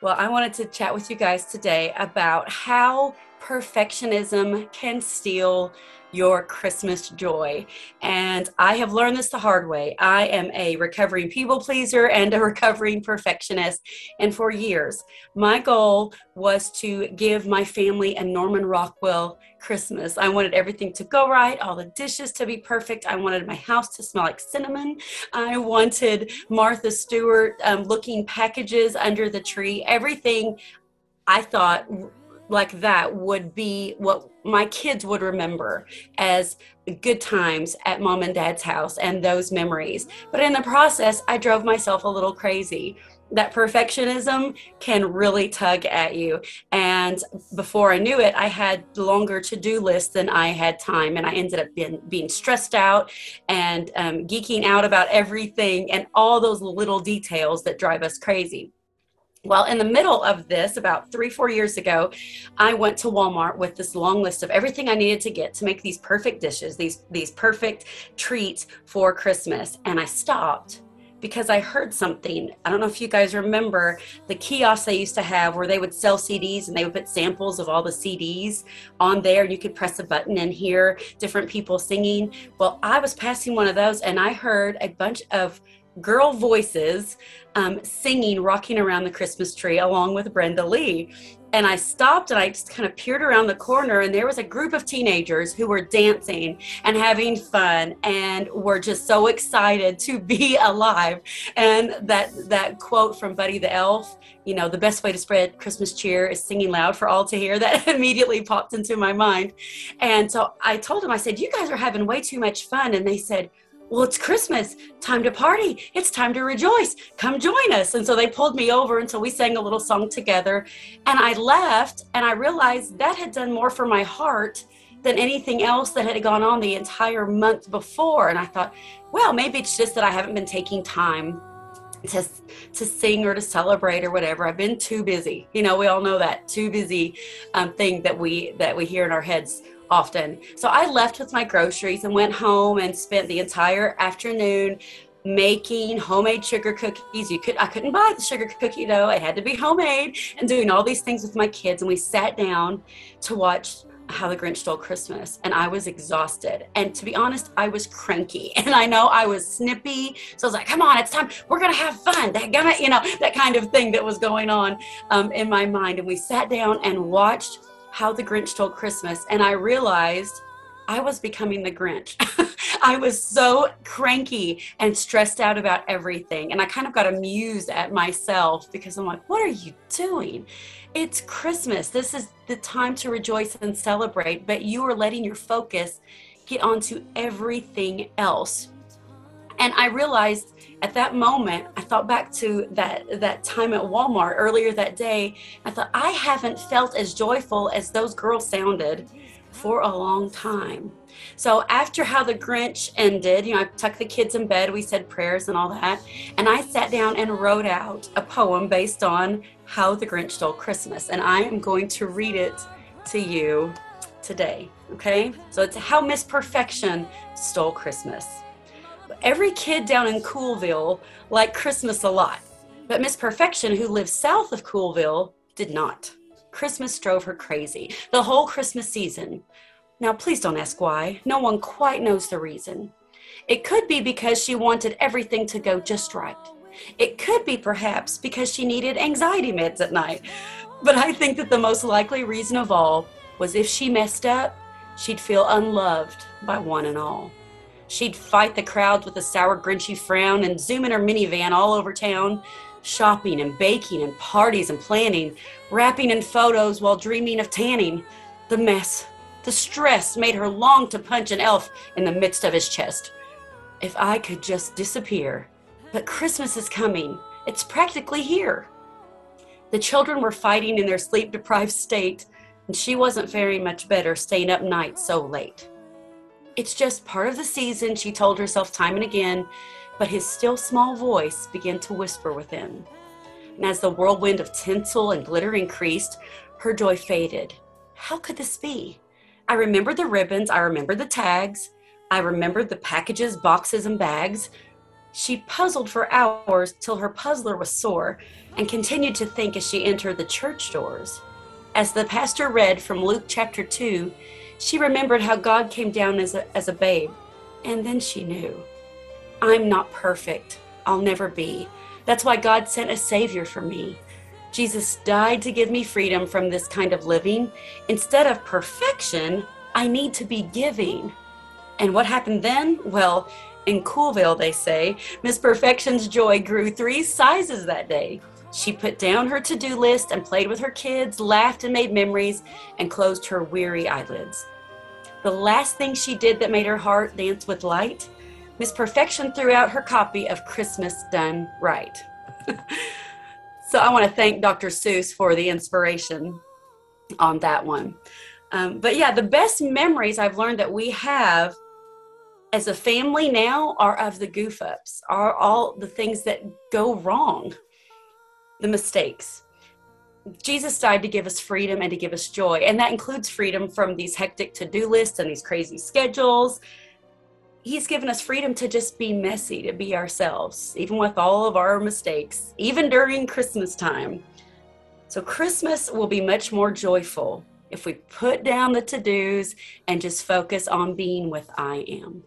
Well, I wanted to chat with you guys today about how perfectionism can steal your Christmas joy. And I have learned this the hard way. I am a recovering people pleaser and a recovering perfectionist. And for years, my goal was to give my family a Norman Rockwell Christmas. I wanted everything to go right, all the dishes to be perfect. I wanted my house to smell like cinnamon. I wanted Martha Stewart um, looking packages under the tree. Everything I thought like that would be what my kids would remember as good times at mom and dad's house and those memories. But in the process, I drove myself a little crazy. That perfectionism can really tug at you. And before I knew it, I had longer to do lists than I had time. And I ended up being, being stressed out and um, geeking out about everything and all those little details that drive us crazy. Well, in the middle of this, about three, four years ago, I went to Walmart with this long list of everything I needed to get to make these perfect dishes, these, these perfect treats for Christmas. And I stopped because I heard something. I don't know if you guys remember the kiosks they used to have where they would sell CDs and they would put samples of all the CDs on there. You could press a button and hear different people singing. Well, I was passing one of those and I heard a bunch of girl voices um, singing Rocking Around the Christmas Tree along with Brenda Lee. And I stopped and I just kind of peered around the corner, and there was a group of teenagers who were dancing and having fun and were just so excited to be alive. And that that quote from Buddy the Elf, you know, the best way to spread Christmas cheer is singing loud for all to hear. That immediately popped into my mind. And so I told them, I said, "You guys are having way too much fun." And they said, well, it's Christmas, time to party. It's time to rejoice. Come join us. And so they pulled me over until we sang a little song together. And I left and I realized that had done more for my heart than anything else that had gone on the entire month before. And I thought, well, maybe it's just that I haven't been taking time to to sing or to celebrate or whatever. I've been too busy. You know, we all know that too busy um, thing that we that we hear in our heads often. So I left with my groceries and went home and spent the entire afternoon making homemade sugar cookies. You could I couldn't buy the sugar cookie dough. It had to be homemade and doing all these things with my kids and we sat down to watch how the Grinch Stole Christmas, and I was exhausted. And to be honest, I was cranky, and I know I was snippy. So I was like, "Come on, it's time. We're gonna have fun." That gonna, you know, that kind of thing that was going on um, in my mind. And we sat down and watched how the Grinch Stole Christmas, and I realized I was becoming the Grinch. I was so cranky and stressed out about everything. And I kind of got amused at myself because I'm like, what are you doing? It's Christmas. This is the time to rejoice and celebrate, but you are letting your focus get onto everything else. And I realized at that moment, I thought back to that that time at Walmart earlier that day. I thought I haven't felt as joyful as those girls sounded for a long time. So after how the Grinch ended, you know, I tucked the kids in bed, we said prayers and all that, and I sat down and wrote out a poem based on how the Grinch stole Christmas, and I am going to read it to you today. Okay? So it's how Miss Perfection stole Christmas every kid down in Coolville liked Christmas a lot, but Miss Perfection, who lives south of Coolville, did not. Christmas drove her crazy the whole Christmas season. Now, please don't ask why. No one quite knows the reason. It could be because she wanted everything to go just right. It could be perhaps because she needed anxiety meds at night. But I think that the most likely reason of all was if she messed up, she'd feel unloved by one and all. She'd fight the crowds with a sour, grinchy frown and zoom in her minivan all over town, shopping and baking and parties and planning, wrapping in photos while dreaming of tanning. The mess, the stress made her long to punch an elf in the midst of his chest. If I could just disappear. But Christmas is coming. It's practically here. The children were fighting in their sleep deprived state, and she wasn't faring much better staying up nights so late. It's just part of the season, she told herself time and again, but his still small voice began to whisper within. And as the whirlwind of tinsel and glitter increased, her joy faded. How could this be? I remembered the ribbons, I remembered the tags, I remembered the packages, boxes, and bags. She puzzled for hours till her puzzler was sore and continued to think as she entered the church doors. As the pastor read from Luke chapter 2, she remembered how God came down as a, as a babe, and then she knew I'm not perfect. I'll never be. That's why God sent a Savior for me. Jesus died to give me freedom from this kind of living. Instead of perfection, I need to be giving. And what happened then? Well, in Coolville, they say, Miss Perfection's joy grew three sizes that day. She put down her to do list and played with her kids, laughed and made memories, and closed her weary eyelids. The last thing she did that made her heart dance with light, Miss Perfection threw out her copy of Christmas Done Right. so I want to thank Dr. Seuss for the inspiration on that one. Um, but yeah, the best memories I've learned that we have as a family now are of the goof ups, are all the things that go wrong the mistakes. Jesus died to give us freedom and to give us joy. And that includes freedom from these hectic to do lists and these crazy schedules. He's given us freedom to just be messy, to be ourselves, even with all of our mistakes, even during Christmas time. So, Christmas will be much more joyful if we put down the to dos and just focus on being with I am.